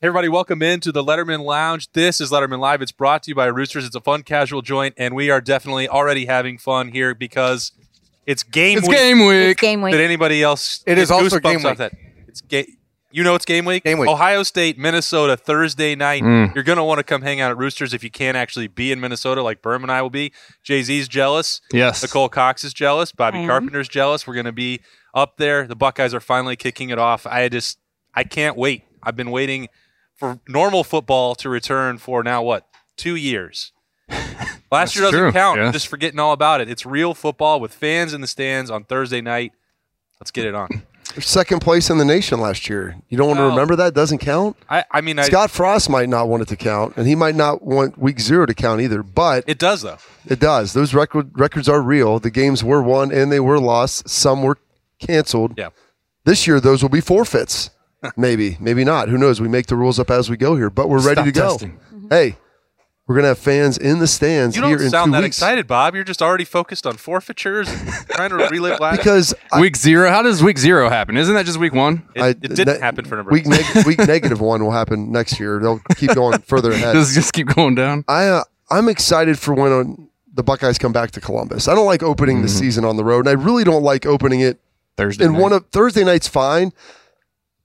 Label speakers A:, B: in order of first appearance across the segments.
A: Hey everybody, welcome into the Letterman Lounge. This is Letterman Live. It's brought to you by Roosters. It's a fun, casual joint, and we are definitely already having fun here because it's game
B: It's
A: week.
B: game week.
C: It's game week.
A: Did anybody else?
D: It
A: get
D: is also
A: goosebumps
D: game
A: off
D: week.
A: That? It's ga- You know it's game week.
D: Game week.
A: Ohio State, Minnesota, Thursday night.
B: Mm.
A: You're gonna want to come hang out at Roosters if you can't actually be in Minnesota, like Berm and I will be. Jay Z's jealous.
B: Yes.
A: Nicole Cox is jealous. Bobby
C: I am.
A: Carpenter's jealous. We're gonna be up there. The Buckeyes are finally kicking it off. I just, I can't wait. I've been waiting for normal football to return for now what two years. Last year doesn't
B: true,
A: count.
B: yeah.
A: I'm just forgetting all about it. It's real football with fans in the stands on Thursday night. Let's get it on.
D: Second place in the nation last year. You don't want to remember that? Doesn't count.
A: I, I mean, I,
D: Scott Frost might not want it to count, and he might not want week zero to count either. But
A: it does though.
D: it does. Those record records are real. The games were won and they were lost. Some were canceled.
A: Yeah.
D: This year, those will be forfeits. Maybe, maybe not. Who knows? We make the rules up as we go here, but we're ready
B: Stop
D: to go.
B: testing. Mm-hmm.
D: Hey, we're gonna have fans in the stands
A: You
D: here
A: don't
D: in
A: sound
D: two
A: that
D: weeks
A: excited, Bob. You're just already focused on forfeitures, and trying to relive last.
D: because I,
B: Week zero. How does week zero happen? Isn't that just week one?
A: it,
D: I-
A: it didn't
D: ne-
A: happen for number.
D: week neg- week negative one will happen next year. They'll keep going further ahead.
B: Does it just keep going down?
D: I uh, I'm excited for when on, the Buckeyes come back to Columbus. I don't like opening the mm-hmm. season on the road, and I really don't like opening it
B: Thursday.
D: in
B: night.
D: one of Thursday night's fine.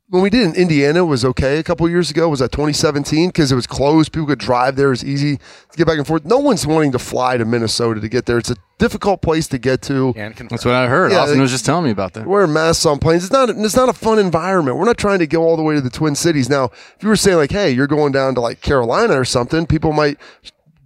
D: When we did in Indiana it was okay a couple years ago. Was that 2017 because it was closed? People could drive there. It was easy to get back and forth. No one's wanting to fly to Minnesota to get there. It's a difficult place to get to.
E: And.
B: That's what I heard.
D: Yeah,
B: Austin
D: they-
B: was just telling me about that.
D: Wearing masks on planes. It's not. It's not a fun environment. We're not trying to go all the way to the Twin Cities. Now, if you were saying like, "Hey, you're going down to like Carolina or something," people might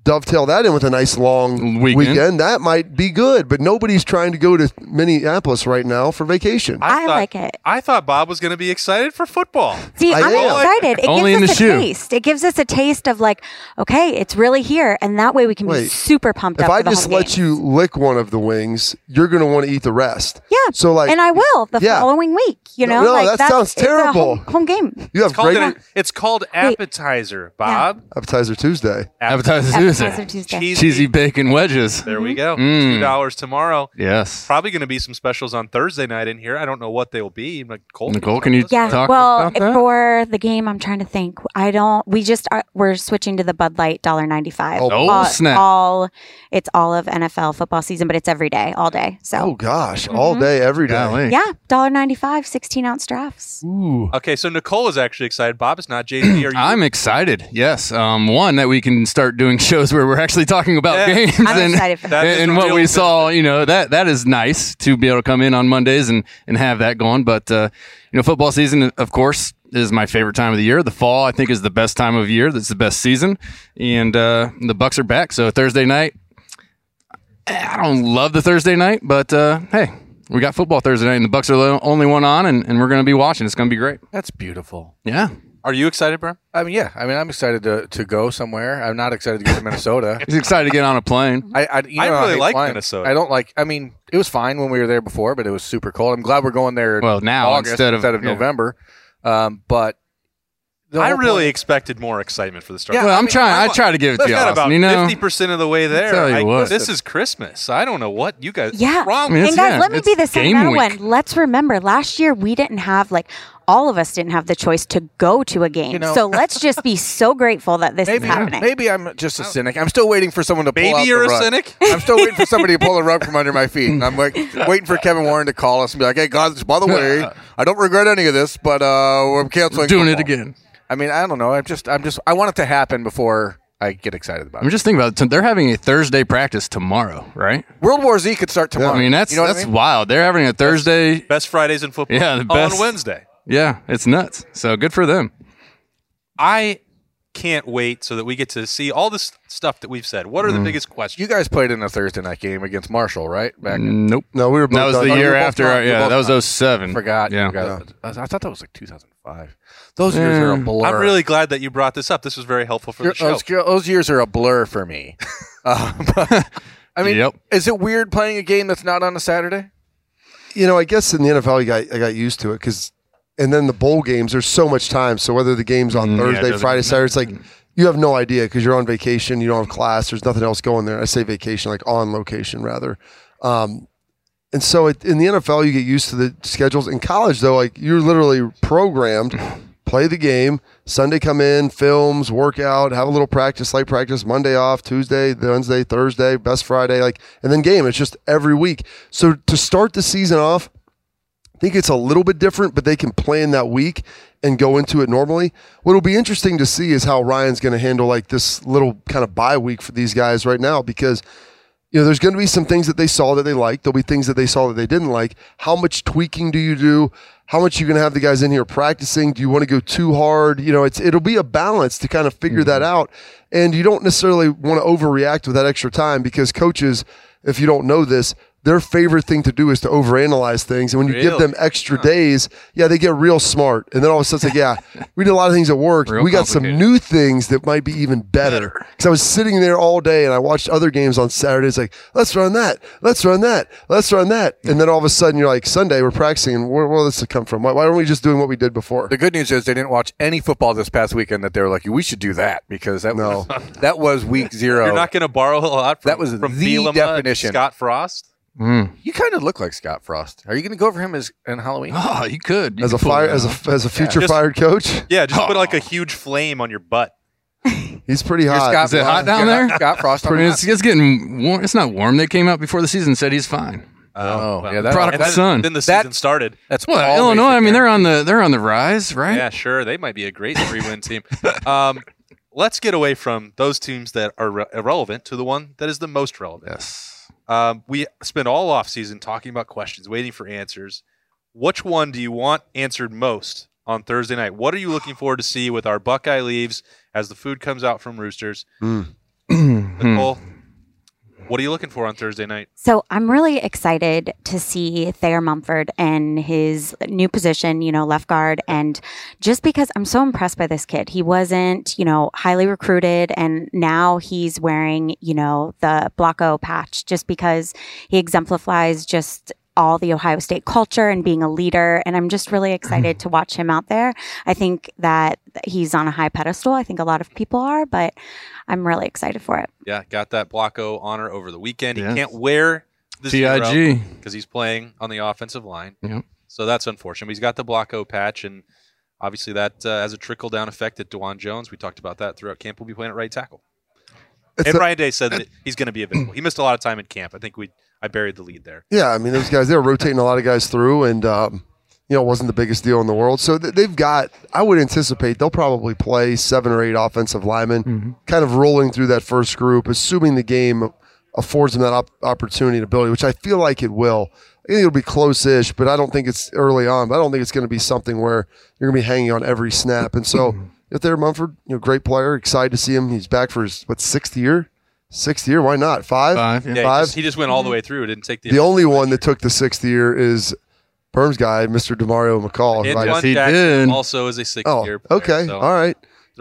D: dovetail that in with a nice long
B: Weekend.
D: weekend. That might be good. But nobody's trying to go to Minneapolis right now for vacation.
C: I
A: thought-
C: like it.
A: I thought Bob was going to be excited for football.
C: See,
D: I
C: I'm
D: am.
C: excited. It
B: Only
C: gives
B: in
C: us
B: the
C: a
B: shoe.
C: taste. It gives us a taste of like, okay, it's really here, and that way we can be super pumped
D: if
C: up.
D: I
C: the
D: just
C: home
D: let
C: games.
D: you lick one of the wings, you're going to want to eat the rest.
C: yeah.
D: So like,
C: and I will the
D: Yeah.
C: following week. You know,
D: no,
C: like
D: that
C: that's-
D: sounds
C: it's a home-
D: terrible.
C: Home, game.
D: you have
A: It's called,
D: great
A: an- it's called appetizer, Bob.
D: appetizer Tuesday.
B: Appetizer
C: Appetizer
B: Tuesday.
C: Tuesday.
A: Cheesy.
B: Cheesy bacon wedges.
A: There we go.
B: Mm.
A: Two dollars tomorrow.
B: Yes.
A: Probably going to be some specials on Thursday night in here. I don't know what they will be. Like Cole,
B: Nicole, can you
C: Yeah.
B: talk
C: well,
B: about that?
C: Well, for the game, I'm trying to think. I don't. We just are. We're switching to the Bud Light dollar ninety five.
D: Oh,
B: Oh,
C: all,
B: snap.
C: All it's all of NFL football season, but it's every day, all day. So
D: Oh gosh, all day, every day.
B: Golly.
C: yeah, dollar ninety five, 16 ounce drafts.
B: Ooh.
A: Okay, so Nicole is actually excited. Bob is not. Jay Z, are you?
B: I'm excited. Yes. Um, one that we can start doing shows where we're actually talking about
A: Yeah.
B: games
C: I'm
B: and,
C: excited for that.
A: That is
B: and what we
A: thing.
B: saw. You know that that is nice to be able to come in on Mondays and and have that going. But uh, you know, football season, of course, is my favorite time of the year. The fall, I think, is the best time of year. That's the best season, and uh, the Bucks are back. So Thursday night. I don't love the Thursday night, but uh, hey, we got football Thursday night, and the Bucks are the only one on, and, and we're going to be watching. It's going to be great.
E: That's beautiful.
B: Yeah.
A: Are you excited, Bram?
E: I mean, yeah. I mean, I'm excited to, to go somewhere. I'm not excited to go to Minnesota.
B: He's excited to get on a plane.
E: I I, you
A: I
E: know,
A: really
E: hate
A: like
E: flying.
A: Minnesota.
E: I don't like. I mean, it was fine when we were there before, but it was super cold. I'm glad we're going there.
B: Well, now
E: August
B: instead of- yeah.
E: November. Um, but the
A: I really
E: point-
A: expected more excitement for the start.
E: Yeah,
B: well,
E: I
B: I'm
E: mean,
B: trying.
E: I'm-
B: I try to give it to
A: We've
B: you,
A: got
B: Austin.
A: about
B: You know,
A: fifty percent of the way there.
B: tell you
A: I-
B: what.
A: this is Christmas. I don't know what you guys.
C: Yeah.
A: what's wrong.
B: I mean,
C: and guys,
B: yeah,
C: let me be the
B: game
C: sentimental one. Let's remember, last year we didn't have like all of us didn't have the choice to go to a game.
E: You know-
C: so let's just be so grateful that this
E: Maybe,
C: is happening.
E: maybe I'm just a cynic. I'm still waiting for someone to pull
A: Baby,
E: out
A: you're a
E: rug.
A: cynic?
E: I'm still waiting for somebody to pull the rug from under my feet. And I'm like, waiting for Kevin Warren to call us and be like, "Hey, guys, by the way, I don't regret any of this, but uh, we're canceling.
B: doing it again.
E: I mean, I don't know. I'm just, I'm just, I want it to happen before I get excited about it.
B: I'm just thinking about it. They're having a Thursday practice tomorrow, right?
E: World War Z could start tomorrow.
B: I mean, that's
E: you know what
B: that's
E: I mean?
B: wild. They're having a Thursday.
A: Best Fridays in football.
B: Yeah, the
A: on
B: best-
A: Wednesday.
B: Yeah, it's nuts. So good for them.
A: I can't wait so that we get to see all this stuff that we've said. What are the mm. biggest questions?
E: You guys played in a Thursday night game against Marshall, right? Back in,
B: Nope.
D: No, we were. Both
B: That was
D: done-
B: the
D: oh, we
B: year
D: were both
B: after.
D: done.
B: our-
D: were
B: yeah,
D: both
B: that was
D: done.
B: 07.
E: forgot.
B: Yeah.
E: forgot. I, I thought that was like 2005. Five. Those years are a blur.
A: I'm really glad that you brought this up. This was very helpful for the show.
E: those, those years are a blur for me. Um, I mean,
B: Yep.
E: is it weird playing a game that's not on a Saturday?
D: you know, I guess in the NFL, you got I got used to it because, and then the bowl games, there's so much time. So whether the game's on
B: Mm, yeah, it
D: Thursday,
B: doesn't
D: Friday. Saturday, it's like you have no idea because you're on vacation, you don't have class, there's nothing else going there. I say vacation, like on location rather. Um, and so it, in the NFL, you get used to the schedules. In college, though, like you're literally programmed. Play the game. Sunday, come in, films, workout, have a little practice, light practice. Monday off, Tuesday, Wednesday, Thursday, best Friday, like, and then game. It's just every week. So to start the season off, I think it's a little bit different, but they can plan that week and go into it normally. What'll be interesting to see is how Ryan's going to handle like this little kind of bye week for these guys right now because you know there's going to be some things that they saw that they liked. There'll be things that they saw that they didn't like. How much tweaking do you do? How much are you going to have the guys in here practicing? Do you want to go too hard? You know, it's it'll be a balance to kind of figure that mm-hmm. out. And you don't necessarily want to overreact with that extra time because coaches, if you don't know this, their favorite thing to do is to overanalyze things. And when you give them extra days, yeah, they get real smart. And then all of a sudden, it's like, yeah, we did a lot of things that worked.
B: Real
D: we got some new things that might be even better. Because I was sitting there all day and I watched other games on Saturdays, like, let's run that, let's run that, let's run that. Mm. And then all of a sudden, you're like, Sunday, we're practicing. And where, where does this come from? Why, why aren't we just doing what we did before?
E: The good news is they didn't watch any football this past weekend that they were like, we should do that because that
D: No.
E: was that was week zero.
A: You're not going to borrow a lot from,
E: That was
A: from
E: the
A: Bielema
E: definition.
A: Scott Frost.
B: Mm.
E: you kind of look like Scott Frost. Are you going to go for him as in Halloween?
B: Oh, you could. You
D: As a
B: could pull
D: fire,
B: that
D: as
B: off.
D: a as a future
A: Just-
D: fired coach,
A: Yeah, just put like a huge flame on your butt.
D: he's pretty
E: You're
D: hot.
E: Scott
B: Is it hot
E: Frost.
B: down
E: You're
B: there?
E: not Scott Frost. on
B: Pretty-
E: the
B: it's, it's getting warm. It's not warm. They came out before the season said he's fine.
E: Oh,
A: well,
E: yeah, that-
B: Product
A: And
B: of the
A: then,
B: sun.
A: then the
E: That-
A: season started.
E: That's
B: Well,
E: always
B: Illinois.
E: the
B: I mean, they're on the they're on the rise, right?
A: Yeah, sure. They might be a great three-win team. Um, let's get away from those teams that are re- irrelevant to the one that is the most relevant.
B: Yes.
A: Um, we spent all off season talking about questions, waiting for answers. Which one do you want answered most on Thursday night? What are you looking forward to see with our Buckeye leaves as the food comes out from Roosters? Nicole, what are you looking for on Thursday night?
C: So I'm really excited to see Thayer Munford and his new position, you know, left guard. And just because I'm so impressed by this kid, he wasn't, you know, highly recruited. And now he's wearing, you know, the Block O patch just because he exemplifies just all the Ohio State culture and being a leader. And I'm just really excited to watch him out there. I think that he's on a high pedestal. I think a lot of people are, but I'm really excited for it.
A: Yeah, got that Block O honor over the weekend. He can't wear the
B: TIG.
A: because he's playing on the offensive line.
B: Yep.
A: So that's unfortunate. But he's got the Block O patch, and obviously that uh, has a trickle down effect at Dawand Jones. We talked about that throughout camp. We'll be playing at right tackle.
D: It's
A: and
D: a-
A: Ryan Day said that he's going to be available. He missed a lot of time in camp. I think we I buried the lead there.
D: Yeah, I mean those guys they were rotating a lot of guys through, and um, you know it wasn't the biggest deal in the world. So th- they've got. I would anticipate they'll probably play seven or eight offensive linemen, kind of rolling through that first group, assuming the game affords them that op- opportunity and ability, which I feel like it will. I think it'll be close-ish, but I don't think it's early on. But I don't think it's going to be something where you're going to be hanging on every snap. And so, if they're Munford, you know, great player, excited to see him. He's back for his what sixth year? Sixth year? Why not? Five?
B: Five. Yeah.
A: Yeah, he just, he just went all the way through. Didn't take the.
D: The only one that took the sixth year is Berm's guy, Mr. Demario McCall. who I-
A: Antoine
B: he
A: Jackson
B: did.
A: also is a six
D: oh,
A: year. player,
D: okay,
A: so
D: all right.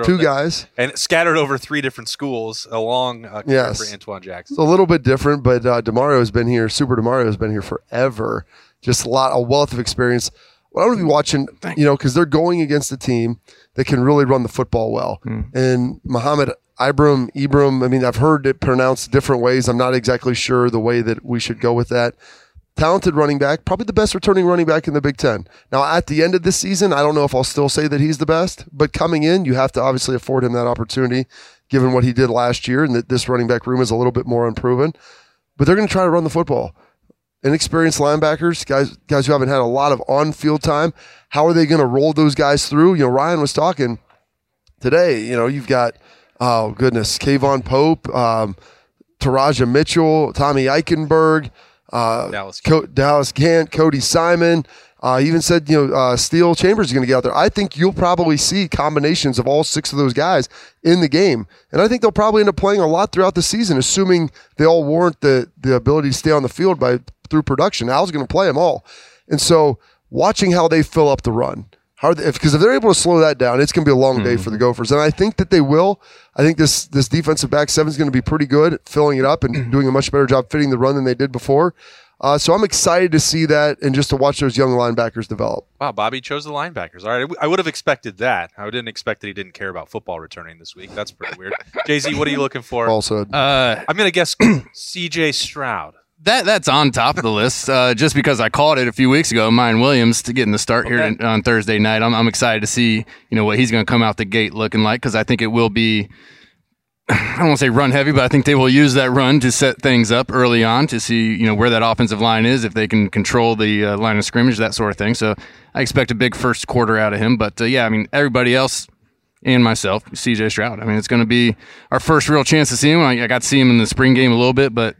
D: Two
A: that-
D: guys.
A: and scattered over three different schools along uh,
D: Yes.
A: for Antoine Jackson.
D: It's a little bit different, but uh, Demario has been here. Super Demario has been here forever. Just a lot, a wealth of experience. What I'm going to be watching, you know, because they're going against a team that can really run the football well. And Muhammad Ibram, Ibram, I mean, I've heard it pronounced different ways. I'm not exactly sure the way that we should go with that. Talented running back, probably the best returning running back in the Big Ten. Now, at the end of this season, I don't know if I'll still say that he's the best, but coming in, you have to obviously afford him that opportunity, given what he did last year, and that this running back room is a little bit more unproven. But they're going to try to run the football. Inexperienced linebackers, guys, guys who haven't had a lot of on-field time. How are they going to roll those guys through? You know, Ryan was talking today. You know, you've got oh goodness, K'Vaughan Pope, um, Teradja Mitchell, Tommy Eichenberg, uh,
A: Dallas.
D: Co- Dallas Gant, Cody Simon. Uh, even said, you know, uh, Steele Chambers is going to get out there. I think you'll probably see combinations of all six of those guys in the game, and I think they'll probably end up playing a lot throughout the season, assuming they all warrant the the ability to stay on the field by through production. Al's going to play them all, and so watching how they fill up the run. How are they, because if, they're able to slow that down, it's going to be a long day for the Gophers, and I think that they will. I think this this defensive back seven is going to be pretty good at filling it up and doing a much better job fitting the run than they did before. Uh, so I'm excited to see that and just to watch those young linebackers develop.
A: Wow, Bobby chose the linebackers. All right, I w- I would have expected that. I didn't expect that he didn't care about football returning this week. That's pretty weird. Jay Z, what are you looking for?
D: Also,
B: Uh,
A: I'm gonna guess C.J. Stroud.
B: That that's on top of the list. Uh, just because I called it a few weeks ago, Miyan Williams to getting the start here
A: Okay.
B: in- on Thursday night. I'm, I'm excited to see you know what he's going to come out the gate looking like because I think it will be. I don't want to say run heavy, but I think they will use that run to set things up early on to see you know where that offensive line is, if they can control the uh, line of scrimmage, that sort of thing. So I expect a big first quarter out of him. But uh, yeah, I mean everybody else and myself, CJ Stroud. I mean it's going to be our first real chance to see him. I, I got to see him in the spring game a little bit, but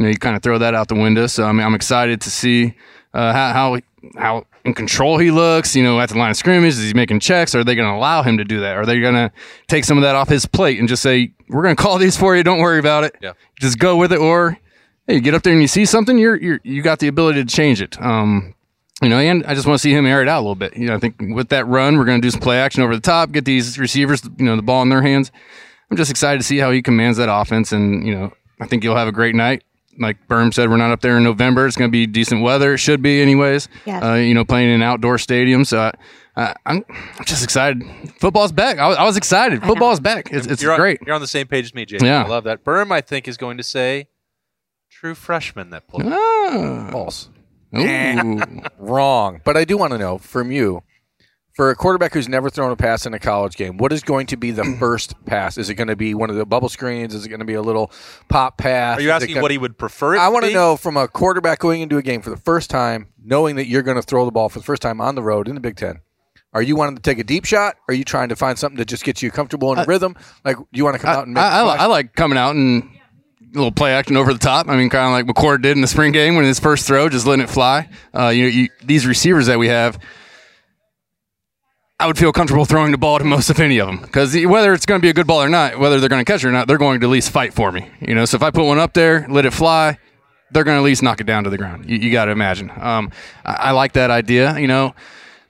B: you know, you kind of throw that out the window. So I mean, I'm excited to see uh, how how how in control he looks. You know, at the line of scrimmage, is he making checks? Are they going to allow him to do that? Are they going to take some of that off his plate and just say, "We're going to call these for you. Don't worry about it.
A: Yeah.
B: Just go with it." Or hey, you get up there and you see something, you're you're you got the ability to change it. Um, you know, and I just want to see him air it out a little bit. You know, I think with that run, we're going to do some play action over the top, get these receivers, you know, the ball in their hands. I'm just excited to see how he commands that offense, and you know, I think you'll have a great night. Like Berm said, we're not up there in November. It's going to be decent weather. It should be, anyways.
C: Yes.
B: Uh, you know, playing in an outdoor stadium. So I, I, I'm, I'm just excited. Football's back. I was, I was excited. Football's back. It's, it's
A: you're on,
B: great.
A: You're on the same page as me, Jay.
B: Yeah.
A: I love that. Berm, I think, is going to say true freshman that pulled.
B: Ah.
E: False.
B: Ooh.
E: Wrong. But I do want to know from you, for a quarterback who's never thrown a pass in a college game, what is going to be the first pass? Is it going to be one of the bubble screens? Is it going to be a little pop pass?
A: Are you asking
E: gonna-
A: what he would prefer? It
E: I want to
A: be?
E: know from a quarterback going into a game for the first time, knowing that you're going to throw the ball for the first time on the road in the Big Ten. Are you wanting to take a deep shot? Are you trying to find something that just gets you comfortable in a rhythm? Like, do you want to come out and make?
B: I, I,
E: a
B: li- I like coming out and a little play action over the top. I mean, kind of like McCord did in the spring game when his first throw, just letting it fly. Uh, you know, you, these receivers that we have, I would feel comfortable throwing the ball to most of any of them because whether it's going to be a good ball or not, whether they're going to catch it or not, they're going to at least fight for me. You know, so if I put one up there, let it fly, they're going to at least knock it down to the ground. You, you got to imagine. Um, I, I like that idea. You know,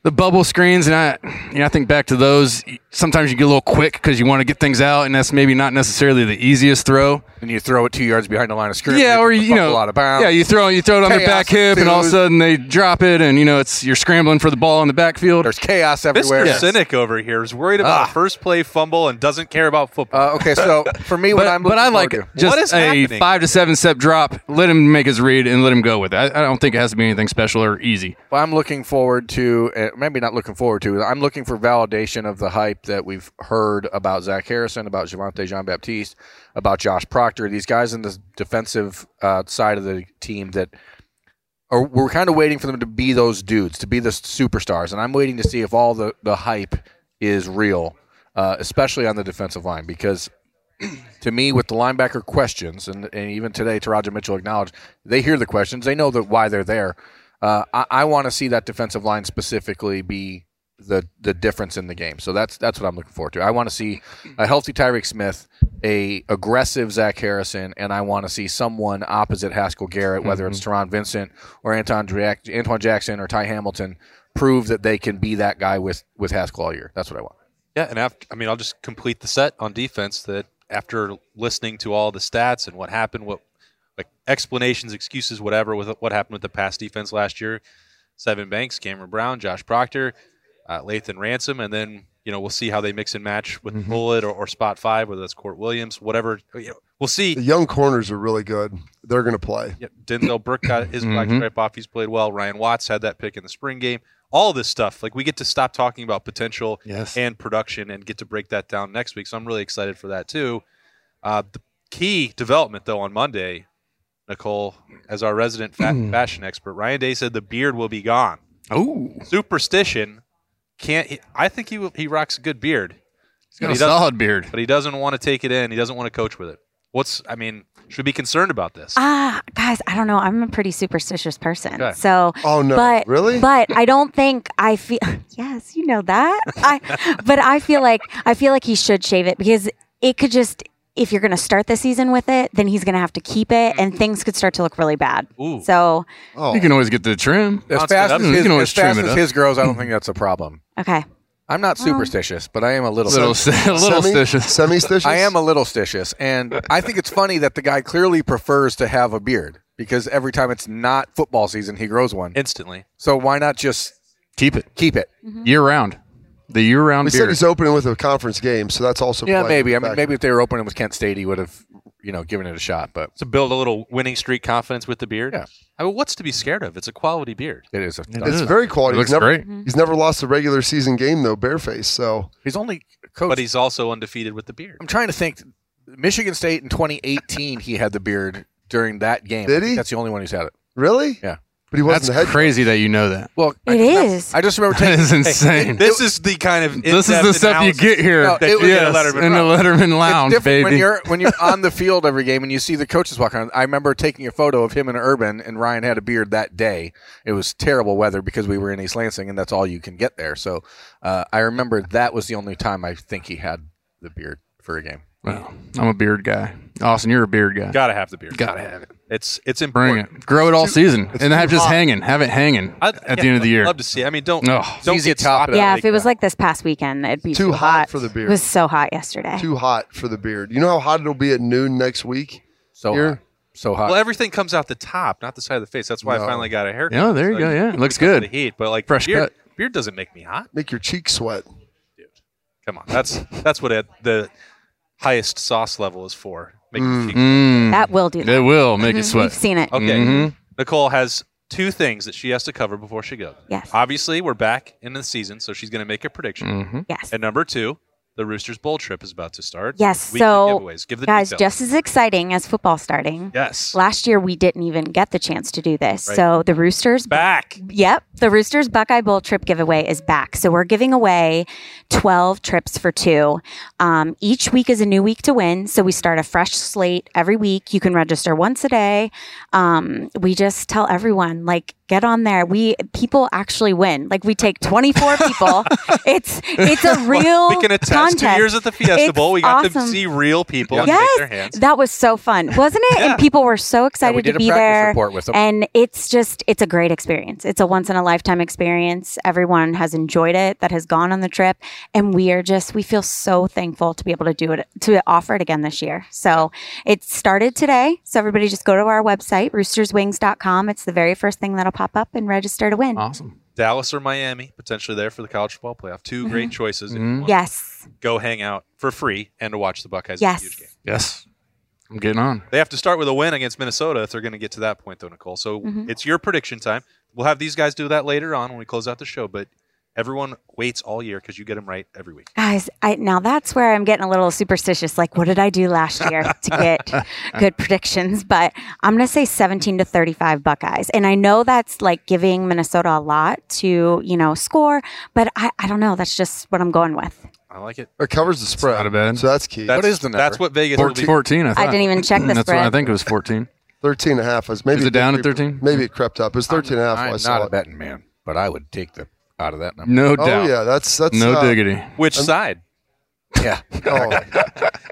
B: the bubble screens, and I, you know, I think back to those. Sometimes you get a little quick because you want to get things out, and that's maybe not necessarily the easiest throw.
E: and you throw it two yards behind the line of scrimmage.
B: Yeah, or you know,
E: ball out of bounds.
B: yeah, you throw you throw it on the
E: Chaos
B: back hip, and all of a sudden they drop it, and you know it's you're scrambling for the ball in the backfield.
E: There's chaos everywhere.
A: Mr. Cynic over here is worried about
E: Ah.
A: a first play fumble and doesn't care about football.
E: Uh, okay, so for me, what
B: But,
E: I'm
B: but I like
E: to-
B: just
A: What is
B: a
A: happening?
B: five to seven step drop. Let him make his read and let him go with it. I, I don't think it has to be anything special or easy.
E: Well, I'm looking forward to, uh, maybe not looking forward to, I'm looking for validation of the hype that we've heard about Zach Harrison, about Javontae Jean Baptiste, about Josh Proctor, these guys in the defensive uh, side of the team that are, we're kind of waiting for them to be those dudes, to be the superstars. And I'm waiting to see if all the, the hype is real, uh, especially on the defensive line, because to me, with the linebacker questions, and, and even today, Teradja Mitchell acknowledged they hear the questions, they know that why they're there. Uh, I, I want to see that defensive line specifically be the the difference in the game. So that's that's what I'm looking forward to. I want to see a healthy Tyreke Smith, a aggressive Zach Harrison, and I want to see someone opposite Haskell Garrett, whether it's Taron Vincent or Anton Jack- Antoine Jackson or Ty Hamilton, prove that they can be that guy with with Haskell all year. That's what I want.
A: Yeah, and after, I mean, I'll just complete the set on defense. That after listening to all the stats and what happened, what like explanations, excuses, whatever, with what happened with the pass defense last year, Sevyn Banks, Cameron Brown, Josh Proctor, uh, Lathan Ransom, and then you know we'll see how they mix and match with Bullet or, or Spot Five, whether that's Kourt Williams, whatever. You know, we'll see.
D: the young corners are really good. They're going to play.
A: Yeah, Denzel Burke got his black
B: Mhm.
A: stripe off. He's played well. Ryan Watts had that pick in the spring game. All this stuff, like we get to stop talking about potential
B: Yes.
A: and production and get to break that down next week. So I'm really excited for that too. Uh, the key development though on Monday, Nicole, as our resident fa- fashion expert, Ryan Day said the beard will be gone.
B: Oh,
A: Superstition can't. He, I think he will- he rocks a good beard,
B: he's got
A: He
B: a solid beard.
A: but he doesn't want to take it in. He doesn't want to coach with it. What's I mean? Should be concerned about this?
C: Ah, guys, I don't know. I'm a pretty superstitious person.
A: Okay.
C: So,
D: Oh, no.
C: but
D: Really?
C: But I don't think I feel. Yes, you know that. I, but I feel like I feel like he should shave it because it could just if you're going to start the season with it, then he's going to have to keep it, and mm-hmm. things could start to look really bad.
A: Ooh.
C: So,
D: Oh,
B: You can always get the trim.
E: As
A: Constant
E: fast as
A: update.
B: You
E: his,
B: can always
E: as, fast
B: trim it
E: as
B: up.
E: his grows, I don't think that's a problem.
C: okay.
E: I'm not superstitious, but I am a little.
B: Little, a little
D: semi,
B: stitious.
D: semi-stitious.
E: I am a little stitious, and I think it's funny that the guy clearly prefers to have a beard because every time it's not football season, he grows one.
A: Instantly.
E: So why not just
B: Keep it
E: keep it? Mm-hmm.
B: year round. The year round
D: We said he's opening with a conference game, so that's also
E: Yeah, maybe. I mean, maybe if they were opening with Kent State, he would have, you know, given it a shot. But
A: To build a little winning streak confidence with the beard.
E: Yeah.
A: I mean, what's to be scared of? It's a quality beard.
E: it is. A,
D: It's
B: is.
D: very quality.
B: It looks
D: he's never,
B: great. Mm-hmm.
D: He's never lost a regular season game though, bareface. So
E: he's only coach.
A: But he's also undefeated with the beard.
E: I'm trying to think. Michigan State in 2018, he had the beard during that game.
D: Did he?
E: That's the only one who's had it.
D: really,
E: Yeah.
D: But he wasn't
B: That's
D: the head.
B: crazy that you know that.
E: Well, I
C: It
E: just remember-
C: is.
E: I just remember
B: That
E: taking.
B: is insane.
A: This is the kind of
B: This is the
A: in-depth
B: stuff you
A: analysis
B: get here.
E: No,
A: that
E: it
A: you
E: was-
A: get at
B: yes,
A: Letterman
B: in the
A: Row.
B: Letterman Lounge,
E: it's different
B: baby.
E: when you're when you're on the field every game and you see the coaches walk around. I remember taking a photo of him and Urban, and Ryan had a beard that day. It was terrible weather because we were in East Lansing, and that's all you can get there. So uh, I remember that was the only time I think he had the beard for a game.
B: Well, I'm a beard guy. Austin, you're a beard guy.
A: Gotta have the beard.
B: Gotta have it.
A: It's it's
B: Bring
A: important.
B: it. Grow it all season,
D: it's
B: and have
D: too
B: just
D: hot.
B: hanging. Have it hanging
A: I'd-
B: at
A: yeah,
B: the end of the year. I'd.
A: Love to see. I mean, don't
B: Oh.
A: don't
E: easy
A: get
E: to top it
C: Yeah, if it was like this past weekend, it'd be
D: Too
C: too,
D: hot for the beard.
C: It was so hot yesterday.
D: Too hot for the beard. You know how hot it'll be at noon next week.
E: So
D: Here?
E: hot. so hot.
A: well, everything comes out the top, not the side of the face. That's why
D: No.
A: I finally got a haircut.
B: Yeah, there you
A: So
B: go. Yeah, it looks
A: some of
B: good.
A: The heat, but like
B: Fresh
A: beard,
B: cut.
A: beard doesn't make me hot.
D: Make your cheeks sweat.
A: Come on, that's that's what it, the highest sauce level is four. Make your
B: Mm,
C: that will do that.
B: it will make it
C: We've
B: sweat.
C: seen it.
A: Okay,
B: Mhm.
A: Nicole has two things that she has to cover before she goes.
C: Yes.
A: Obviously, we're back in the season, so she's going to make a prediction.
B: Mhm.
C: Yes.
A: And number two, the Roosters Bowl trip is about to start.
C: Yes.
A: Weekly
C: So,
A: giveaways. Give the
C: guys,
A: details.
C: just as exciting as football starting.
A: yes,
C: Last year, we didn't even get the chance to do this.
A: Right.
C: So the Roosters
A: back.
C: Yep. The Roosters Buckeye Bowl trip giveaway is back. So we're giving away 12 trips for two. Um, each week is a new week to win. So we start a fresh slate every week. You can register once a day. Um, we just tell everyone, like, get on there. We people actually win. Like we take 24 people. It's it's a real
A: We can attest
C: contest.
A: two years at the Fiesta
C: It's
A: Bowl. We got to see real people and
C: Yes,
A: shake their hands.
C: that was so fun, wasn't it?
A: Yeah.
C: And people were so
E: Yeah,
C: excited
E: we did
C: to
E: a
C: be
E: practice
C: there.
E: report with them.
C: And it's just, it's a great experience. It's a once in a lifetime experience. Everyone has enjoyed it that has gone on the trip. And we are just, we feel so thankful to be able to do it, to offer it again this year. So it started today. So everybody just go to our website, roosterswings.com. It's the very first thing that'll pop up and register to win.
B: Awesome.
A: Dallas or Miami potentially there for the college football playoff. 2 great choices. If you
B: Mhm.
C: Yes.
A: go hang out for free and to watch the Buckeyes.
C: Yes.
A: huge game.
B: Yes. I'm getting on.
A: They have to start with a win against Minnesota if they're going to get to that point, though, Nicole. So
C: Mhm.
A: it's your prediction time. We'll have these guys do that later on when we close out the show, but everyone waits all year because you get them right every week.
C: Guys, I now that's where I'm getting a little superstitious. Like, what did I do last year to get good predictions? But I'm gonna say 17 to 35 Buckeyes, and I know that's like giving Minnesota a lot to you know score, but I, I don't know. That's just what I'm going with.
A: I like it.
D: It covers the spread.
B: not a bad.
D: So that's key.
A: That's,
E: What is the number?
A: That's what Vegas will
B: 14, 14 I, thought.
C: didn't even check the
B: That's what I think it was 14.
D: 13 and a half. Was maybe
B: Is it down at 13?
D: Maybe it crept up. It was 13 and a half. when I
E: I'm
D: saw
E: not a betting man, but I would take the out of that number.
B: No doubt.
D: Oh
B: doubt.
D: yeah, that's that's
B: No
D: uh,
B: diggity.
A: Which side?
E: Yeah.
D: Oh,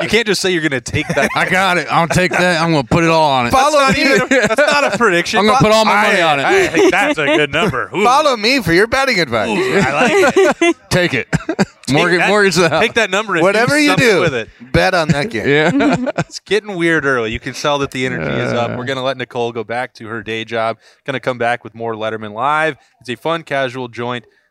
A: You can't just say you're going to take that.
B: I got it. I'll take that. I'm going to put it all on it.
A: That's not, even, that's not a prediction.
B: I'm gonna put all my money
A: I-
B: on it.
A: I think that's a good number. Ooh,
E: Follow me for your betting advice.
A: I like it.
B: Take it. mortgage,
A: that-
B: mortgage the house.
A: Take that number and
E: Whatever
A: do
E: you
A: something
E: do,
A: with it.
E: bet on that game.
B: Yeah.
A: It's getting weird early. You can tell that the energy is up. We're going to let Nicole go back to her day job. Going to come back with more Letterman Live. It's a fun, casual joint.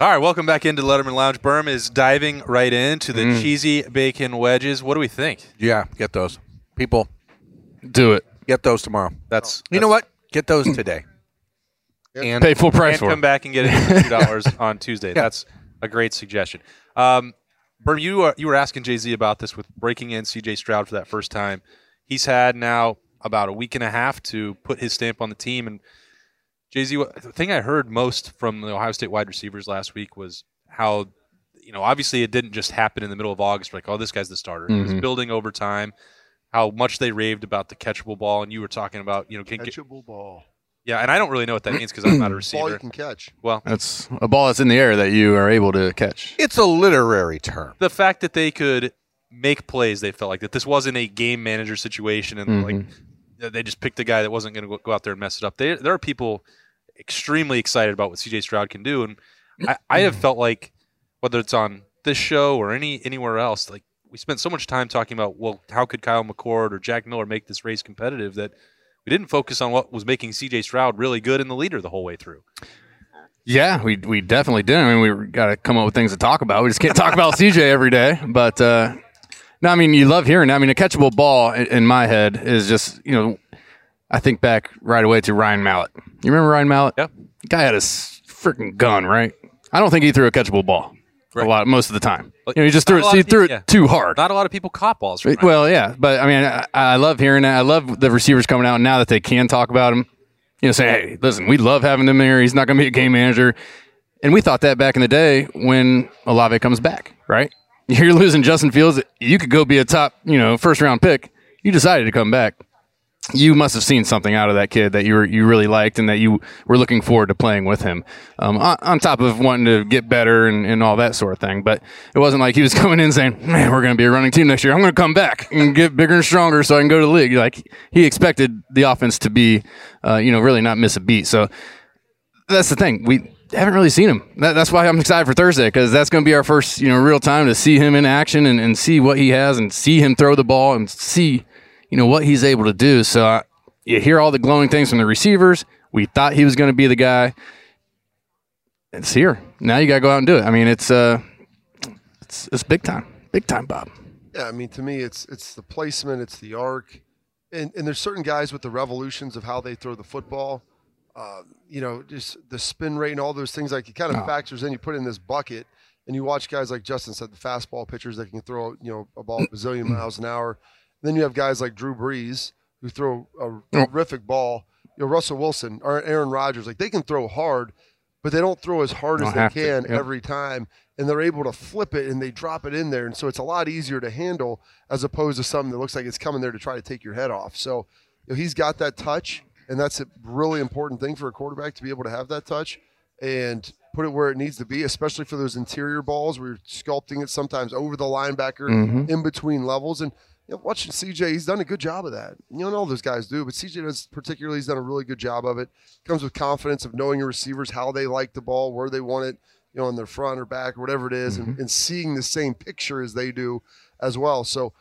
A: All right, welcome back into Letterman Lounge. Berm is diving right into the
E: Mm.
A: cheesy bacon wedges. What do we think?
E: Yeah, get those. People,
B: Do it.
E: get those tomorrow.
A: That's
E: You know what? Get those today. And
B: Pay full price
A: and
B: for
A: come
B: it.
A: back and get it for two dollars on Tuesday. That's a great suggestion. Um, Berm, you uh, you were asking Jay Z about this with breaking in C.J. Stroud for that first time. He's had now about a week and a half to put his stamp on the team. And Jay Z, the thing I heard most from the Ohio State wide receivers last week was how you know obviously it didn't just happen in the middle of August. Like, oh, this guy's the starter. It was building over time. How much they raved about the catchable ball, and you were talking about you know can get,
D: Catchable ball.
A: yeah, and I don't really know what that means because I'm not a receiver.
D: Ball
A: receiver.
D: you can catch.
A: Well,
B: That's a ball that's in the air that you are able to catch.
E: It's a literary term.
A: the fact that they could make plays, they felt like that this wasn't a game manager situation, and like
B: Mhm.
A: they just picked a guy that wasn't going to go out there and mess it up. They, there are people extremely excited about what CJ Stroud can do, and I, I have felt like whether it's on this show or any anywhere else, like we spent so much time talking about well, how could Kyle McCord or Jack Miller make this race competitive that we didn't focus on what was making CJ Stroud really good in the leader the whole way through.
B: Yeah, we we definitely did. I mean, we got to come up with things to talk about. We just can't talk about CJ every day. But uh, no, I mean, you love hearing. that. I mean, a catchable ball in, in my head is just you know, I think back right away to Ryan Mallett. You remember Ryan Mallett?
A: Yeah.
B: guy had a freaking gun, right? I don't think he threw a catchable ball a lot most of the time. You know, he just threw
A: Not
B: it. He threw it
A: yeah.
B: too hard.
A: Not a lot of people caught balls. From
B: Well, yeah, but I mean, I, I love hearing that. I love the receivers coming out now that they can talk about him. You know, say, hey, listen, we love having him here. He's not going to be a game manager. And we thought that back in the day when Olave comes back, right? You're losing Justin Fields. You could go be a top, you know, first round pick. You decided to come back. You must have seen something out of that kid that you were you really liked and that you were looking forward to playing with him. Um, on, on top of wanting to get better and, and all that sort of thing. But it wasn't like he was coming in saying, "Man, we're going to be a running team next year. I'm going to come back and get bigger and stronger so I can go to the league." Like he expected the offense to be, uh, you know, really not miss a beat. So that's the thing. We haven't really seen him. That, that's why I'm excited for Thursday because that's going to be our first, you know, real time to see him in action and, and see what he has and see him throw the ball and see, you know, what he's able to do. So uh, you hear all the glowing things from the receivers. We thought he was going to be the guy. It's here now. You got to go out and do it. I mean, it's uh, it's it's big time, big time, Bob.
D: Yeah, I mean, to me, it's it's the placement, it's the arc, and and there's certain guys with the revolutions of how they throw the football. Uh, you know, just the spin rate and all those things. Like it kind of
B: Oh.
D: factors in. You put in this bucket, and you watch guys like Justin said, the fastball pitchers that can throw you know a ball a bazillion miles an hour. Then you have guys like Drew Brees who throw a terrific ball. You know, Russell Wilson or Aaron Rodgers, like they can throw hard, but they don't throw as hard
B: Don't
D: as they can
B: yep.
D: every time and they're able to flip it and they drop it in there and so it's a lot easier to handle as opposed to something that looks like it's coming there to try to take your head off so you know, he's got that touch and that's a really important thing for a quarterback to be able to have that touch and put it where it needs to be especially for those interior balls where you're sculpting it sometimes over the linebacker
B: Mhm.
D: in between levels and you know, watching CJ, he's done a good job of that. You know, and all those guys do, but CJ does particularly. He's done a really good job of it. Comes with confidence of knowing your receivers how they like the ball, where they want it, you know, on their front or back or whatever it is, and, mm-hmm. and seeing the same picture as they do as well. So,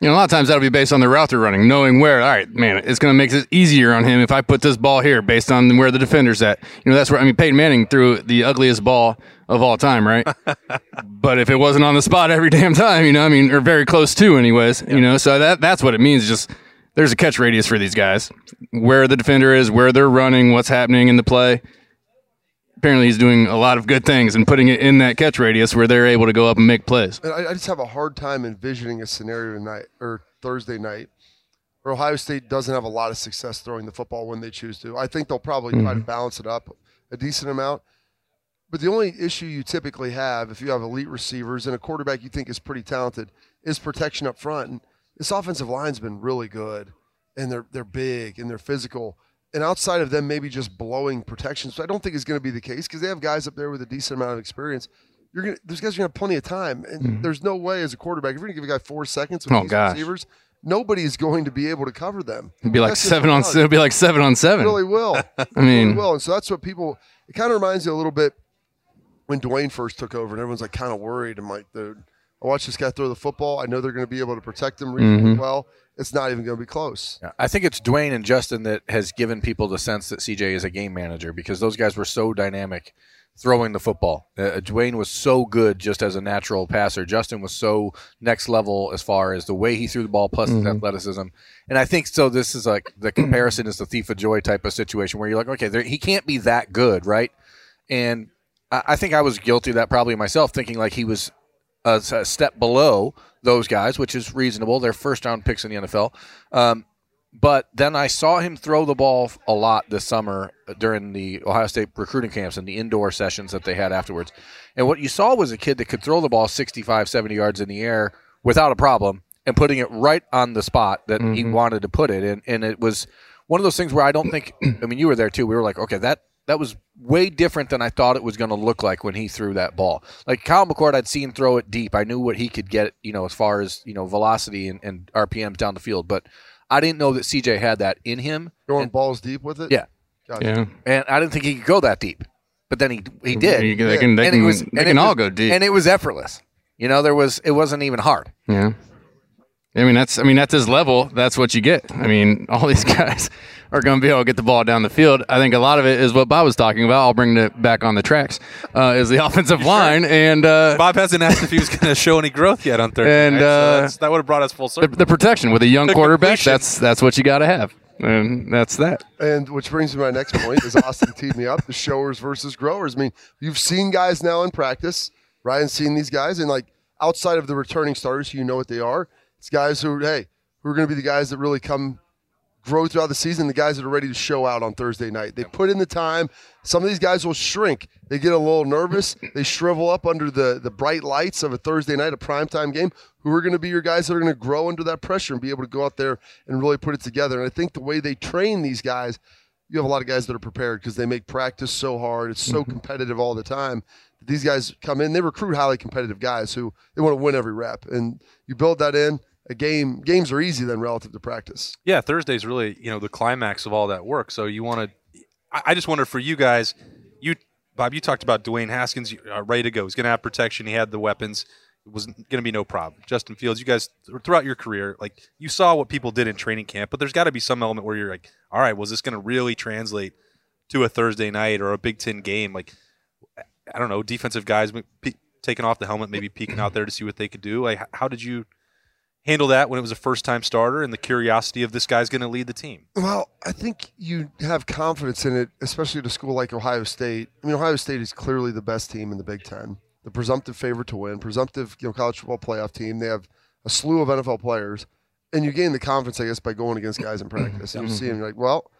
D: you know,
B: a lot of times that'll be based on the route they're running, knowing where. All right, man, it's going to make it easier on him if I put this ball here, based on where the defender's at. You know, that's where I mean, Peyton Manning threw the ugliest ball of all time, right? but if it wasn't on the spot every damn time, you know, I mean, or very close to, anyways, you know, so that that's what it means. Just there's a catch radius for these guys, where the defender is, where they're running, what's happening in the play. Apparently, he's doing a lot of good things and putting it in that catch radius where they're able to go up and make plays.
D: and I, I just have a hard time envisioning a scenario tonight or Thursday night where Ohio State doesn't have a lot of success throwing the football when they choose to. I think they'll probably try to mm-hmm. balance it up a decent amount. But the only issue you typically have if you have elite receivers and a quarterback you think is pretty talented is protection up front. And this offensive line's been really good, and they're they're big and they're physical. And outside of them, maybe just blowing protection, so I don't think is going to be the case because they have guys up there with a decent amount of experience. You're gonna, those guys are going to have plenty of time, and there's no way as a quarterback if you're going to give a guy four seconds with
B: Mm-hmm. Oh,
D: these
B: gosh.
D: receivers, nobody is going to be able to cover them.
B: It'd be like
D: that's
B: seven on. It'll be like seven on
D: It
B: seven.
D: really will.
B: I
D: It really
B: mean,
D: will. And so that's what people. It kind of reminds you a little bit when Dwayne first took over, and everyone's like kind of worried. I'm like, dude, I watch this guy throw the football. I know they're going to be able to protect him reasonably
B: Mhm.
D: well. It's not even going to be close.
E: Yeah, I think it's Dwayne and Justin that has given people the sense that CJ is a game manager because those guys were so dynamic throwing the football. Uh, Dwayne was so good just as a natural passer. Justin was so next level as far as the way he threw the ball plus his
B: Mhm.
E: athleticism. And I think so. This is like the comparison is the thief of joy type of situation where you're like, okay, there, he can't be that good, right? And I, I think I was guilty of that probably myself, thinking like he was a step below those guys, which is reasonable. They're first round picks in the NFL. Um, but then I saw him throw the ball a lot this summer during the Ohio State recruiting camps and the indoor sessions that they had afterwards. And what you saw was a kid that could throw the ball 65, 70 yards in the air without a problem and putting it right on the spot that he
B: Mhm.
E: wanted to put it. And, and it was one of those things where I don't think, I mean, you were there too. We were like, okay, that, that was way different than I thought it was going to look like when he threw that ball. Like Kyle McCord, I'd seen throw it deep. I knew what he could get, you know, as far as, you know, velocity and, and RPMs down the field. But I didn't know that CJ had that in him.
D: Going balls deep with it.
E: Yeah.
D: Gotcha.
B: yeah.
E: And I didn't think he could go that deep. But then he he did.
B: You can- they can- they
E: And it
B: can-
E: was-
B: they
E: and
B: can
E: it
B: all
E: was-
B: go deep.
E: And it was effortless. You know, there was it wasn't even hard.
B: Yeah. I mean that's I mean at this level that's what you get. I mean all these guys are going to be able to get the ball down the field. I think a lot of it is what Bob was talking about. I'll bring it back on the tracks. Uh, is the offensive line and uh,
A: Bob hasn't asked if he was going to show any growth yet on Thursday.
B: And,
A: night, so
B: uh,
A: that's- that would have brought us full
B: the,
A: circle.
B: the protection with a young
A: The
B: quarterback.
A: completion.
B: That's that's what you got to have, and that's that.
D: And which brings me to my next point is Austin teed me up the showers versus growers. I mean, you've seen guys now in practice. Ryan's seen these guys, and like outside of the returning starters, you know what they are. It's guys who, hey, who are going to be the guys that really come grow throughout the season, the guys that are ready to show out on Thursday night. They put in the time. Some of these guys will shrink. They get a little nervous. They shrivel up under the, the bright lights of a Thursday night, a primetime game. Who are going to be your guys that are going to grow under that pressure and be able to go out there and really put it together? And I think the way they train these guys, you have a lot of guys that are prepared because they make practice so hard. It's so mm-hmm. competitive all the time. These guys come in, they recruit highly competitive guys who they want to win every rep. And you build that in. A game games are easy then relative to practice.
A: yeah, Thursday's really you know the climax of all that work. So you want to. I, just wonder for you guys, you Bob, you talked about Dwayne Haskins uh, ready to go. He's going to have protection. He had the weapons. It was going to be no problem. Justin Fields, you guys throughout your career, like you saw what people did in training camp, but there's got to be some element where you're like, all right, was this going to really translate to a Thursday night or a Big Ten game? Like, I don't know, defensive guys taking off the helmet, maybe peeking out there to see what they could do. Like, how did you handle that when it was a first time starter and the curiosity of this guy's going to lead the team?
D: Well, I think you have confidence in it, especially at a school like Ohio State. I mean, Ohio State is clearly the best team in the Big Ten, the presumptive favorite to win, presumptive you know college football playoff team. They have a slew of NFL players, and you gain the confidence, I guess, by going against guys in practice. And you see them, you're like, well,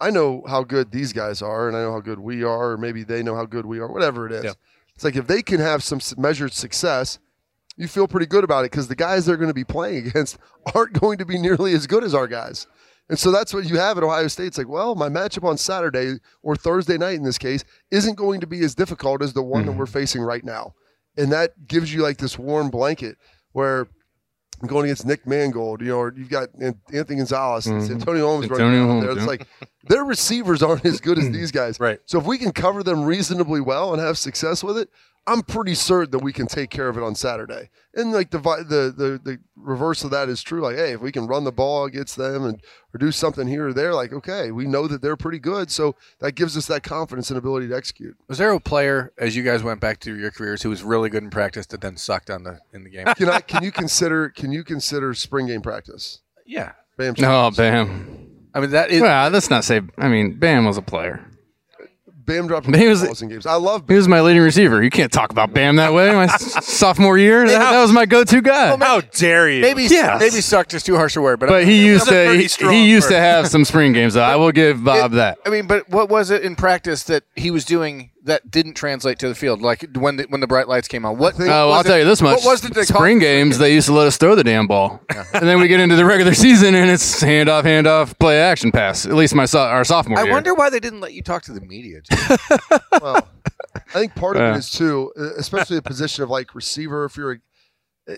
D: I know how good these guys are, and I know how good we are, or maybe they know how good we are, whatever it is.
A: Yeah.
D: It's like if they can have some measured success, you feel pretty good about it because the guys they're going to be playing against aren't going to be nearly as good as our guys. And so that's what you have at Ohio State. It's like, well, my matchup on Saturday or Thursday night in this case isn't going to be as difficult as the one that we're facing right now. And that gives you like this warm blanket where I'm going against Nick Mangold, you know, or you've got Anthony Gonzalez, and
B: Mhm.
D: Antonio Holmes
B: Antonio
D: running around
B: Holmes,
D: there. It's
B: yeah.
D: like their receivers aren't as good as these guys.
A: Right.
D: So if we can cover them reasonably well and have success with it, I'm pretty certain that we can take care of it on Saturday. And like the the the, the reverse of that is true. Like, hey, if we can run the ball against them and or do something here or there, like, okay, we know that they're pretty good. So that gives us that confidence and ability to execute.
E: Was there a player as you guys went back to your careers who was really good in practice that then sucked on the in the game?
D: Can I can you consider can you consider spring game practice?
E: yeah.
D: Bam.
B: Oh, Bam.
E: I mean that is
B: Well, let's not say. I mean, Bam was a player.
D: Bam dropped
B: He was-
D: balls in games. I love
B: He was my leading receiver. You can't talk about Bam that way. My sophomore year, that, that was my go-to guy.
A: How dare you?
E: maybe
B: Yes.
E: maybe sucked is too harsh a word, but,
B: but he used to. He, he used to have some spring games. Though. I will give Bob
E: It-
B: that.
E: I mean, but what was it in practice that he was doing that didn't translate to the field? Like when the, when the bright lights came on, what?
D: think-
B: Oh,
E: was
B: I'll
E: it-
B: tell you this much.
E: What was it? they called-
B: Spring games, they used to let us throw the damn ball, and then we get into the regular season, and it's hand off, hand off, play action pass. At least my so- our sophomore
E: I
B: year.
E: wonder why they didn't let you talk to the media.
D: well, I think part of
B: Yeah.
D: it is too, uh, especially the position of like receiver. If you're, a,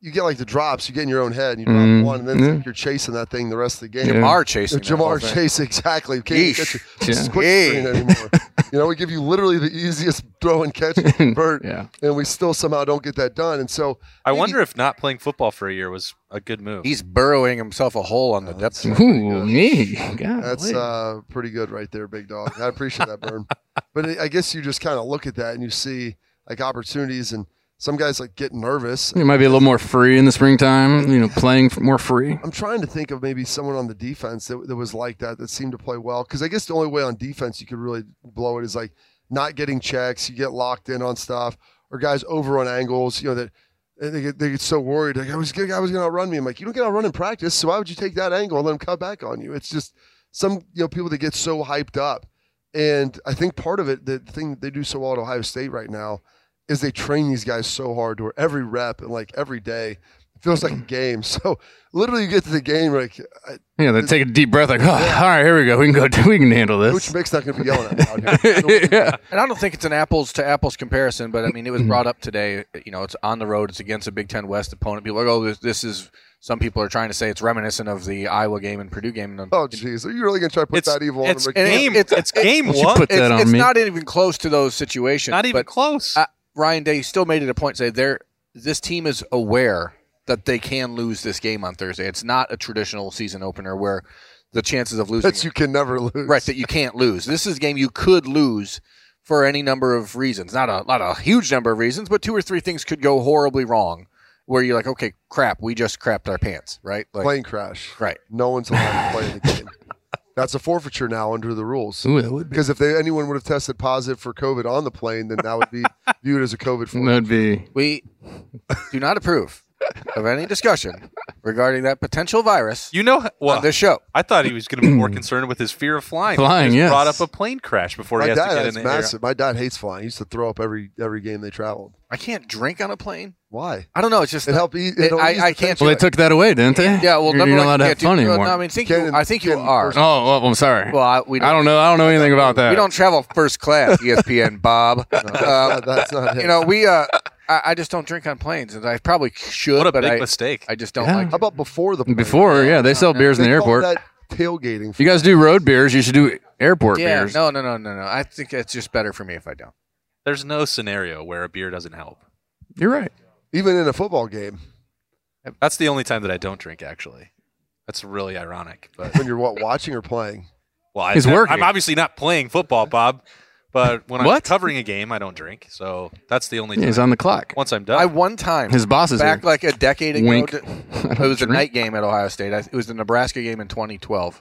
D: you get like the drops, you get in your own head, and you drop
B: Mhm.
D: one, and then it's
B: Yeah.
D: like you're chasing that thing the rest of the game.
B: Yeah.
E: Ja'Marr chasing.
D: Ja'Marr
E: thing.
D: Chase, exactly. Can't even
E: Yeesh.
D: catch it.
B: Yeah.
D: quick screen anymore. you know, we give you literally the easiest throw and catch and convert,
B: Yeah.
D: and we still somehow don't get that done. And so
A: I
D: maybe-
A: wonder if not playing football for a year was a good move.
E: He's burrowing himself a hole on the depth chart.
B: Ooh, me. God,
D: That's uh, pretty good right there, big dog. I appreciate that, Burn. But I I guess you just kind of look at that and you see like opportunities, and some guys like get nervous.
B: you might be a little more free in the springtime. You know, playing more free.
D: I'm trying to think of maybe someone on the defense that, that was like that that seemed to play well. Because I guess the only way on defense you could really blow it is like not getting checks. You get locked in on stuff, or guys over on angles. You know that they get, they get so worried. Like I was I was going to outrun me. I'm like, you don't get outrun in practice, so why would you take that angle and let him cut back on you? It's just some you know people that get so hyped up. And I think part of it, the thing that they do so well at Ohio State right now, is they train these guys so hard to where every rep and like every day feels like a game. So literally, you get to the game like I,
B: Yeah, they take a deep breath, like, oh, all right, here we go. We can go. We can handle
D: Coach
B: this.
D: Mick's not going to be yelling at me out here.
B: yeah.
E: And I don't think it's an apples to apples comparison, but I mean, it was brought up today. You know, it's on the road. It's against a Big Ten West opponent. People are like, oh, this, this is. Some people are trying to say it's reminiscent of the Iowa game and Purdue game. And
D: Oh, jeez. Are you really going to try to put
A: It's-
D: that evil
A: it's
D: him?
E: and
A: game.
E: it's-
A: It's, game one.
B: put that
E: it's,
B: on
E: it's
B: me.
E: not even close to those situations.
A: Not even
E: but,
A: close.
E: uh, Ryan Day still made it a point to say there. This team is aware that they can lose this game on Thursday. It's not a traditional season opener where the chances of losing
D: That you can never lose.
E: right that you can't lose. This is a game you could lose for any number of reasons. Not a not a huge number of reasons, but two or three things could go horribly wrong. Where you're like, okay, crap, we just crapped our pants, right? Like,
D: Plane crash.
E: right.
D: No one's allowed to play the game. That's a forfeiture now under the rules.
B: Ooh, that would be.
D: Because if they, anyone would have tested positive for COVID on the plane, then that would be viewed as a COVID forfeiture.
B: That'd be.
E: We do not approve of any discussion regarding that potential virus
A: you know, well,
E: on this show.
A: I thought he was going to be more concerned with his fear of flying.
B: Flying,
A: he
B: yes.
A: brought up a plane crash before
D: My
A: he has to
D: dad
A: get in the air.
D: massive. My dad hates flying. He used to throw up every every game they traveled.
E: I can't drink on a plane.
D: Why?
E: I don't know. It's just
D: It helped.
E: It-
D: it'll
E: I- I can't
D: tension.
B: Well, they took that away, didn't they?
E: yeah. Well,
B: you're, you're not
E: one,
B: allowed to
E: you
B: have
E: can't do-
B: fun anymore.
E: No, I mean, think
D: Ken-
E: you, I think you
D: Ken
E: are.
B: oh, well, I'm sorry.
E: Well, I, we
B: I don't know. I don't know anything about that.
E: We don't travel first class, ESPN Bob.
D: No,
E: Uh,
D: that's not it.
E: you know, we. Uh, I, I just don't drink on planes, and I probably should.
A: What a
E: but
A: big
E: I,
A: mistake.
E: I just don't
B: Yeah.
E: like.
D: How about before the plane?
B: Before, yeah, they sell beers in the airport.
D: that tailgating.
B: You guys do road beers. You should do airport
E: Yeah,
B: beers.
E: no, no, no, no, no. I think it's just better for me if I don't.
A: There's no scenario where a beer doesn't help.
B: You're right.
D: Even in a football game,
A: That's the only time that I don't drink. Actually, that's really ironic. But
D: when you're what watching or playing.
A: well, I,
B: He's working.
A: I'm obviously not playing football, Bob. But when I'm
B: What?
A: covering a game, I don't drink. So that's the only
B: Yeah,
A: time.
B: he's on the clock.
A: Once I'm done,
E: I one time
B: His boss is
E: back
B: here.
E: like a decade ago.
B: Wink.
E: It
B: don't
E: was a night game at Ohio State. I, it was the Nebraska game in 2012,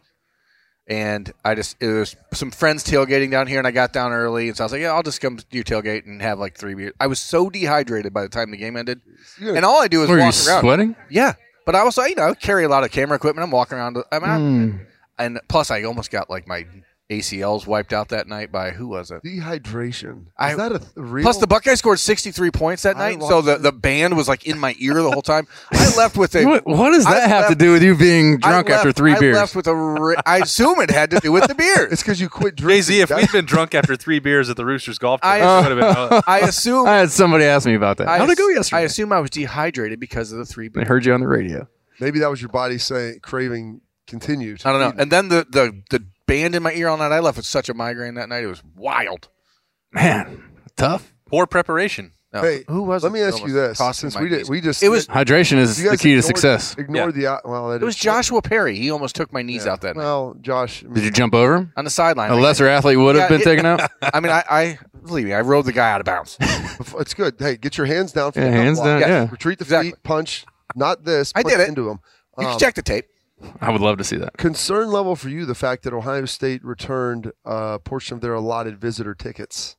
E: and I just it was some friends tailgating down here, and I got down early, and so I was like, yeah, I'll just come to your tailgate and have like three beers. I was so dehydrated by the time the game ended,
D: You're
E: and all I do is
B: Were you
E: walk around.
B: sweating?
E: Yeah, but I also you know carry a lot of camera equipment. I'm walking around. I mean, I-
B: Mm.
E: and plus I almost got like my ACLs wiped out that night by who was it?
D: Dehydration. Is
E: I-
D: that a th- real?
E: Plus, the Buckeye scored 63 points that
D: I
E: night, so the,
D: watched
E: the band was like in my ear the whole time. I left with a.
B: What, what does
E: I
B: that have to do with you being drunk
E: left-
B: after three
E: I
B: beers?
E: left with a. ri- I assume it had to do with the beers.
D: It's because you quit
A: Jay
D: drinking.
A: Z, if we'd been drunk after three beers at the Roosters golf
E: I-
A: course, it would have been.
E: I assume.
B: I had somebody ask me about that.
E: I
B: How'd it go yesterday?
E: I assume I was dehydrated because of the three beers.
B: I heard you on the radio.
D: maybe that was your body saying craving continued.
E: I don't know. And then the, the the band in my ear all night. I left with such a migraine that night. It was wild.
B: Man, tough.
A: Poor preparation.
E: No,
D: Hey,
E: who was?
D: Let me ask you this: since
E: my
D: we did, we just
E: It was-
B: Hydration is the
D: guys
B: key to
D: ignored-
B: success.
D: Ignored the well. That
E: It was
D: is-
E: Joshua Perry. He almost took my knees
D: Yeah.
E: out that night
D: Well, Josh.
B: Did you jump over him?
E: on the sideline.
B: A
E: Like,
B: lesser athlete would have been
E: it-
B: taken out.
E: I mean, I, I believe me. I rode the guy out of bounds.
D: It's good. Hey, get your hands down. For
B: Yeah,
D: the
B: hands
D: block.
B: down,
E: Yes.
B: yeah.
D: Retreat the
E: Exactly.
D: feet. Punch. Not this.
E: I did it.
D: into him.
E: You
D: Um,
E: can check the tape.
B: I would love to see that.
D: concern level for you the fact that Ohio State returned a portion of their allotted visitor tickets.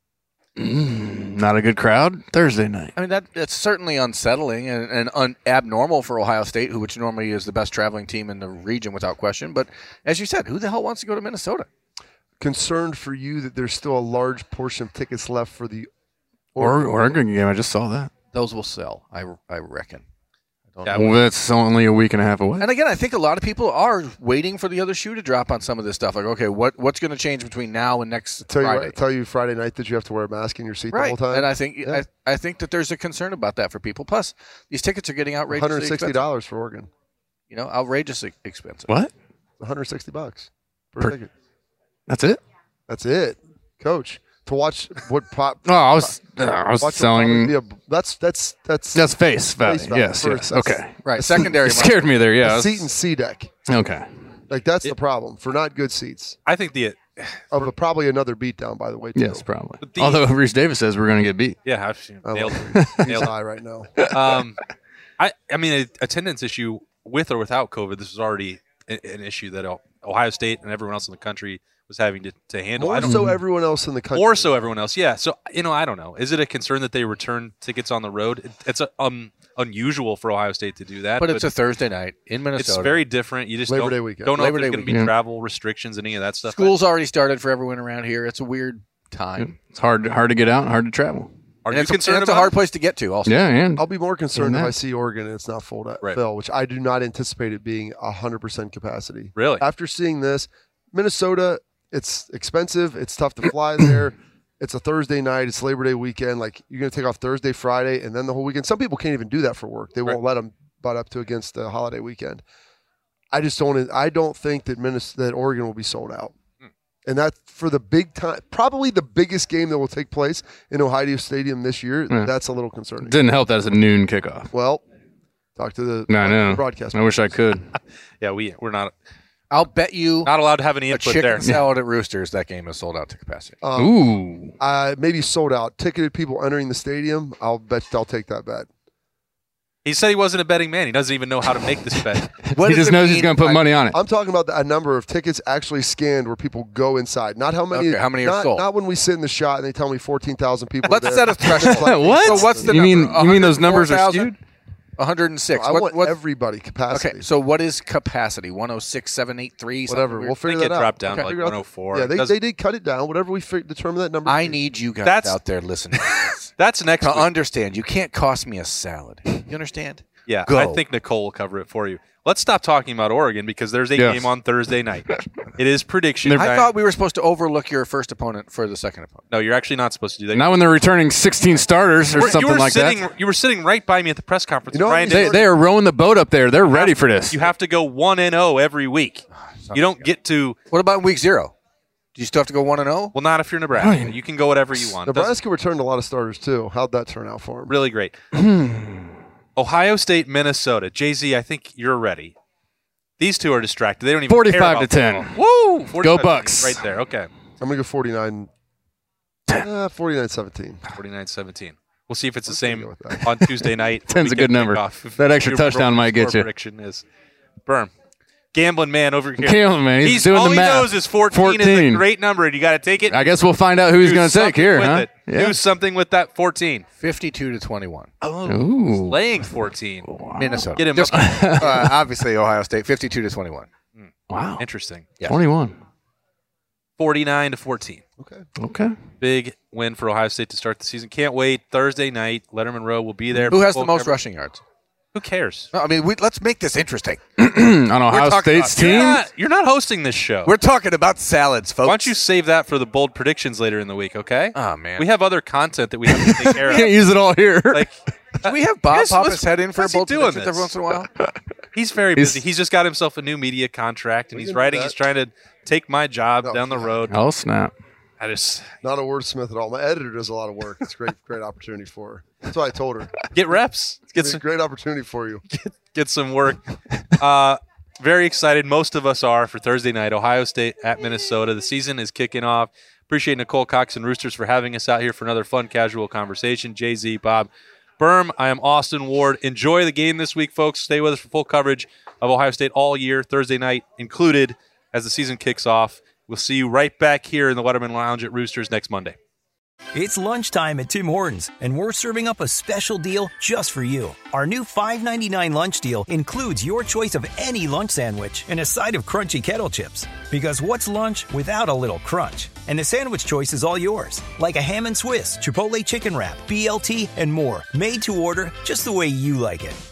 B: Mm, not a good crowd Thursday night.
E: I mean, that that's certainly unsettling and, and un, abnormal for Ohio State, who which normally is the best traveling team in the region without question. But as you said, who the hell wants to go to Minnesota?
D: concerned for you that there's still a large portion of tickets left for the
B: Or Oregon game. I just saw that.
E: Those will sell, I, I reckon. I don't
A: Yeah,
E: know.
B: Well, that's only a week and a half away.
E: And again, I think a lot of people are waiting for the other shoe to drop on some of this stuff. Like, okay, what what's going to change between now and next
D: tell you
E: Friday?
D: what, tell you Friday night that you have to wear a mask in your seat the whole time.
E: And I think
D: Yeah.
E: I, I think that there's a concern about that for people. Plus, these tickets are getting outrageously
D: 160 dollars for Oregon.
E: You know, outrageously expensive.
B: What?
D: 160 bucks per,
B: Per-
D: ticket.
B: That's it?
D: That's it, Coach. To watch what pop.
B: Oh, I was I was selling.
D: probably a- that's that's that's
B: That's face value.
D: Face value
B: Yes,
D: first.
B: yes. Okay.
E: Right. Secondary.
B: You scared me there. Yeah.
D: a seat and C deck.
B: Okay.
D: Like that's the problem for not good seats.
A: I think the
D: Of a, probably another beatdown, by the way. Too.
B: Yes, probably.
A: The-
B: Although Rece Davis says we're going to get beat.
A: yeah, I've seen-
D: I
A: nailed it. Nailed it.
D: high right now.
A: um, I I mean, a attendance issue with or without COVID. This was already a- an issue that Ohio State and everyone else in the country was having to, to handle. I
D: More
A: don't,
D: so everyone else in the country.
A: more so everyone else. Yeah. So you know, I don't know. Is it a concern that they return tickets on the road? It, it's a, um unusual for Ohio State to do that,
E: But it's a Thursday night in Minnesota.
A: it's very different. You just
D: Labor
A: don't,
D: Day weekend.
A: don't know
E: Labor
A: if there's going to be
B: weekend.
A: travel restrictions and any of that stuff.
E: School's already started for everyone around here. It's a weird time.
B: It's hard hard to get out, and hard to travel.
A: Are
E: and
A: you
E: it's, a,
A: concerned
E: and it's a hard
A: it?
E: place to get to. Also,
B: Yeah, and
D: I'll be more concerned if. I see Oregon and it's not full out
A: Right.
D: fill, which I do not anticipate it being hundred percent capacity.
A: Really?
D: After seeing this, Minnesota, it's expensive. It's tough to fly there. It's a Thursday night. It's Labor Day weekend. Like you're going to take off Thursday, Friday, and then the whole weekend. Some people can't even do that for work. They won't
A: Right.
D: let them butt up to against the holiday weekend. I just don't. I don't think that Minnesota, that Oregon will be sold out.
A: Hmm.
D: And that for the big time, probably the biggest game that will take place in Ohio Stadium this year.
B: Yeah.
D: That's a little concerning.
B: didn't help that it's a noon kickoff.
D: Well, talk to the no,
B: I know.
D: broadcast.
B: I wish I could.
A: Yeah, we we're not
E: I'll bet you
A: not allowed to have any
E: a
A: input
E: chicken
A: there.
E: salad at Roosters. That game is sold out to capacity.
D: Um,
B: Ooh.
D: uh, maybe sold out. Ticketed people entering the stadium. I'll bet I'll take that bet.
A: He said he wasn't a betting man. He doesn't even know how to make this bet.
E: What
B: he
E: does
B: just
E: it
B: knows he's
E: mean
B: going to put
E: by-
B: money on it.
D: I'm talking about the, a number of tickets actually scanned where people go inside. Not how many.
E: Okay, how many are
D: not,
E: sold?
D: Not when we sit in the shot and they tell me 14,000 people. are
E: Let's set a threshold.
B: What?
E: So what's the
B: you mean
E: number?
B: you mean those numbers are
E: 104,000?
B: skewed?
E: 106.
D: I
E: What-
D: want
E: what-
D: everybody capacity.
E: okay, so what is capacity? 106,783? something
D: whatever.
E: weird?
D: We'll figure
A: think
D: that
A: it
D: out.
A: dropped down to
D: Okay.
A: like
D: Figure out the-
A: 104.
D: Yeah, they, they did cut it down. Whatever we fi- determine that number.
E: I need you guys
A: That's-
E: out there listening
A: That's next
E: to
A: week.
E: understand. You can't cost me a salad. You understand?
A: Yeah,
E: Go.
A: I think Nicole will cover it for you. Let's stop talking about Oregon because there's a
B: Yes.
A: game on Thursday night. it is prediction.
E: I thought we were supposed to overlook your first opponent for the second opponent.
A: no, you're actually not supposed to do that.
B: Not when they're returning 16 starters or
A: You were-
B: something
A: were
B: like
A: sitting,
B: that.
A: You were sitting right by me at the press conference.
D: You know what
A: trying
D: I
A: to-
D: mean?
B: They, they are rowing the boat up there. They're ready for this.
A: You have to go one and zero every week. You don't get to.
E: What about in week zero? Do you still have to go one and oh? zero?
A: Well, not if you're Nebraska. You can go whatever you want. Doesn't-
D: Nebraska returned a lot of starters too. How'd that turn out for them?
A: really great. Ohio State, Minnesota. Jay Z, I think you're ready. These two are distracted. They don't even
B: 45
A: care
B: to 10.
A: football. Woo! 45
B: Go Bucks.
A: Right there. Okay.
D: I'm gonna go 49. Uh, 49 17.
A: 49-17. We'll see if it's the same on Tuesday night.
B: Ten's a good number.
A: kickoff. If
B: That extra touchdown might get you.
A: Prediction is Berm. Gambling man over here.
B: Gambling man, he's doing
A: all
B: the
A: he
B: math.
A: knows is 14, is a great number, and you got to take it.
B: I guess we'll find out who he's going to take here, huh?
A: it. Do something with that 14.
E: 52 to 21.
A: Oh,
B: Ooh.
A: laying 14.
E: Minnesota.
A: Get him.
E: Just- uh, obviously, Ohio State, 52 to 21.
B: Wow.
A: Interesting.
E: Yeah.
B: 21.
A: 49 to 14.
D: Okay.
B: Okay.
A: Big win for Ohio State to start the season. Can't wait. Thursday night, Letterman Row will be there.
E: Who has the most
A: coverage.
E: rushing yards?
A: Who cares?
E: No, I mean, we, let's make this interesting.
B: On Ohio
E: talking
B: State's
E: about-
A: You're
B: team?
A: not, you're not hosting this show.
E: We're talking about salads, folks.
A: Why don't you save that for the bold predictions later in the week, okay?
E: Oh, man.
A: We have other content that we have to take care of.
B: Can't use it all here.
A: Like,
E: Do we have Bob
A: Yes,
E: pop
A: what's-
E: his head in for a
A: what's he
E: bold
A: doing
E: predictions every
A: this?
E: once in a while?
A: he's very busy. He's just got himself a new media contract, and he's writing. He's trying to take my job
D: No.
A: down the road.
B: oh, snap.
A: I just
D: Not a wordsmith at all. My editor does a lot of work. It's a great, great opportunity for her. That's what I told her.
A: get reps. Get
D: It's a
A: some
D: great opportunity for you.
A: get some work. Uh, very excited. Most of us are for Thursday night. Ohio State at Minnesota. The season is kicking off. Appreciate Nicole Cox and Roosters for having us out here for another fun, casual conversation. Jay Z, Bob, Berm. I am Austin Ward. Enjoy the game this week, folks. Stay with us for full coverage of Ohio State all year, Thursday night included, as the season kicks off. We'll see you right back here in the Letterman Lounge at Roosters next Monday.
F: It's lunchtime at Tim Hortons, and we're serving up a special deal just for you. Our new $5.99 lunch deal includes your choice of any lunch sandwich and a side of crunchy kettle chips. Because what's lunch without a little crunch? And the sandwich choice is all yours, like a ham and Swiss, Chipotle chicken wrap, BLT, and more, made to order just the way you like it.